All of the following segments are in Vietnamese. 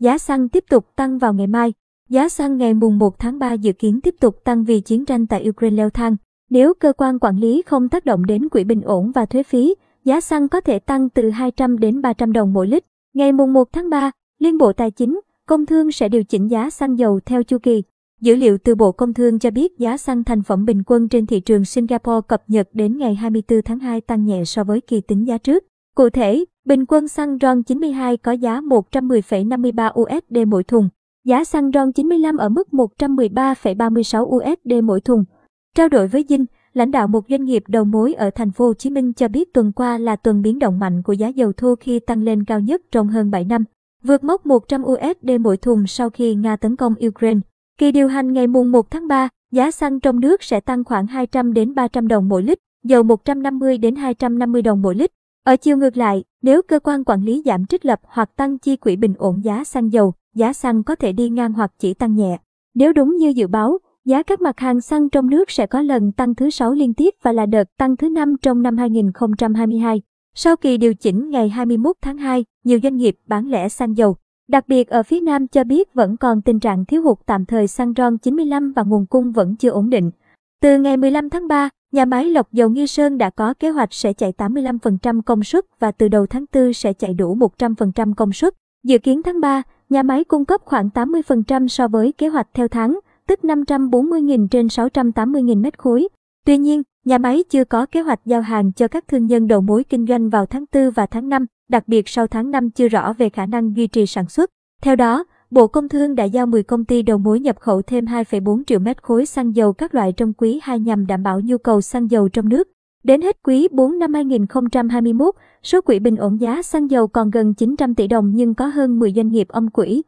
giá xăng tiếp tục tăng vào ngày mai. Giá xăng ngày mùng 1 tháng 3 dự kiến tiếp tục tăng vì chiến tranh tại Ukraine leo thang. Nếu cơ quan quản lý không tác động đến quỹ bình ổn và thuế phí, giá xăng có thể tăng từ 200 đến 300 đồng mỗi lít. Ngày mùng 1 tháng 3, Liên Bộ Tài chính, Công Thương sẽ điều chỉnh giá xăng dầu theo chu kỳ. Dữ liệu từ Bộ Công Thương cho biết giá xăng thành phẩm bình quân trên thị trường Singapore cập nhật đến ngày 24 tháng 2 tăng nhẹ so với kỳ tính giá trước. Cụ thể, bình quân xăng RON 92 có giá 110,53 USD mỗi thùng, giá xăng RON 95 ở mức 113,36 USD mỗi thùng. Trao đổi với Dinh, lãnh đạo một doanh nghiệp đầu mối ở thành phố Hồ Chí Minh cho biết tuần qua là tuần biến động mạnh của giá dầu thô khi tăng lên cao nhất trong hơn 7 năm, vượt mốc 100 USD mỗi thùng sau khi Nga tấn công Ukraine. Kỳ điều hành ngày mùng 1 tháng 3, giá xăng trong nước sẽ tăng khoảng 200 đến 300 đồng mỗi lít, dầu 150 đến 250 đồng mỗi lít. Ở chiều ngược lại, nếu cơ quan quản lý giảm trích lập hoặc tăng chi quỹ bình ổn giá xăng dầu, giá xăng có thể đi ngang hoặc chỉ tăng nhẹ. Nếu đúng như dự báo, giá các mặt hàng xăng trong nước sẽ có lần tăng thứ 6 liên tiếp và là đợt tăng thứ 5 trong năm 2022. Sau kỳ điều chỉnh ngày 21 tháng 2, nhiều doanh nghiệp bán lẻ xăng dầu, đặc biệt ở phía Nam cho biết vẫn còn tình trạng thiếu hụt tạm thời xăng RON 95 và nguồn cung vẫn chưa ổn định. Từ ngày 15 tháng 3, nhà máy lọc dầu Nghi Sơn đã có kế hoạch sẽ chạy 85% công suất và từ đầu tháng 4 sẽ chạy đủ 100% công suất. Dự kiến tháng 3, nhà máy cung cấp khoảng 80% so với kế hoạch theo tháng, tức 540.000 trên 680.000 mét khối. Tuy nhiên, nhà máy chưa có kế hoạch giao hàng cho các thương nhân đầu mối kinh doanh vào tháng 4 và tháng 5, đặc biệt sau tháng 5 chưa rõ về khả năng duy trì sản xuất. Theo đó, Bộ Công Thương đã giao 10 công ty đầu mối nhập khẩu thêm 2,4 triệu mét khối xăng dầu các loại trong quý 2 nhằm đảm bảo nhu cầu xăng dầu trong nước. Đến hết quý 4 năm 2021, số quỹ bình ổn giá xăng dầu còn gần 900 tỷ đồng nhưng có hơn 10 doanh nghiệp âm quỹ.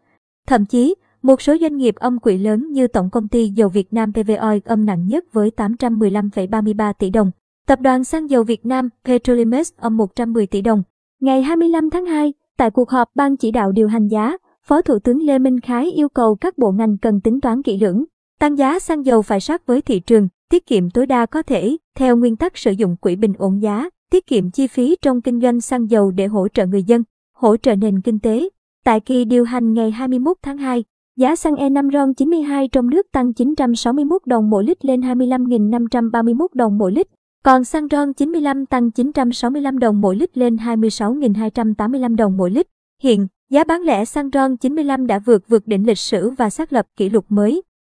Thậm chí, một số doanh nghiệp âm quỹ lớn như Tổng công ty Dầu Việt Nam PVOI âm nặng nhất với 815,33 tỷ đồng. Tập đoàn Xăng dầu Việt Nam Petrolimex âm 110 tỷ đồng. Ngày 25 tháng 2, tại cuộc họp Ban chỉ đạo điều hành giá, Phó Thủ tướng Lê Minh Khái yêu cầu các bộ ngành cần tính toán kỹ lưỡng, tăng giá xăng dầu phải sát với thị trường, tiết kiệm tối đa có thể, theo nguyên tắc sử dụng quỹ bình ổn giá, tiết kiệm chi phí trong kinh doanh xăng dầu để hỗ trợ người dân, hỗ trợ nền kinh tế. Tại kỳ điều hành ngày 21 tháng 2, giá xăng E5 RON 92 trong nước tăng 961 đồng mỗi lít lên 25.531 đồng mỗi lít, còn xăng RON 95 tăng 965 đồng mỗi lít lên 26.285 đồng mỗi lít. Hiện, Giá bán lẻ xăng RON 95 đã vượt vượt đỉnh lịch sử và xác lập kỷ lục mới.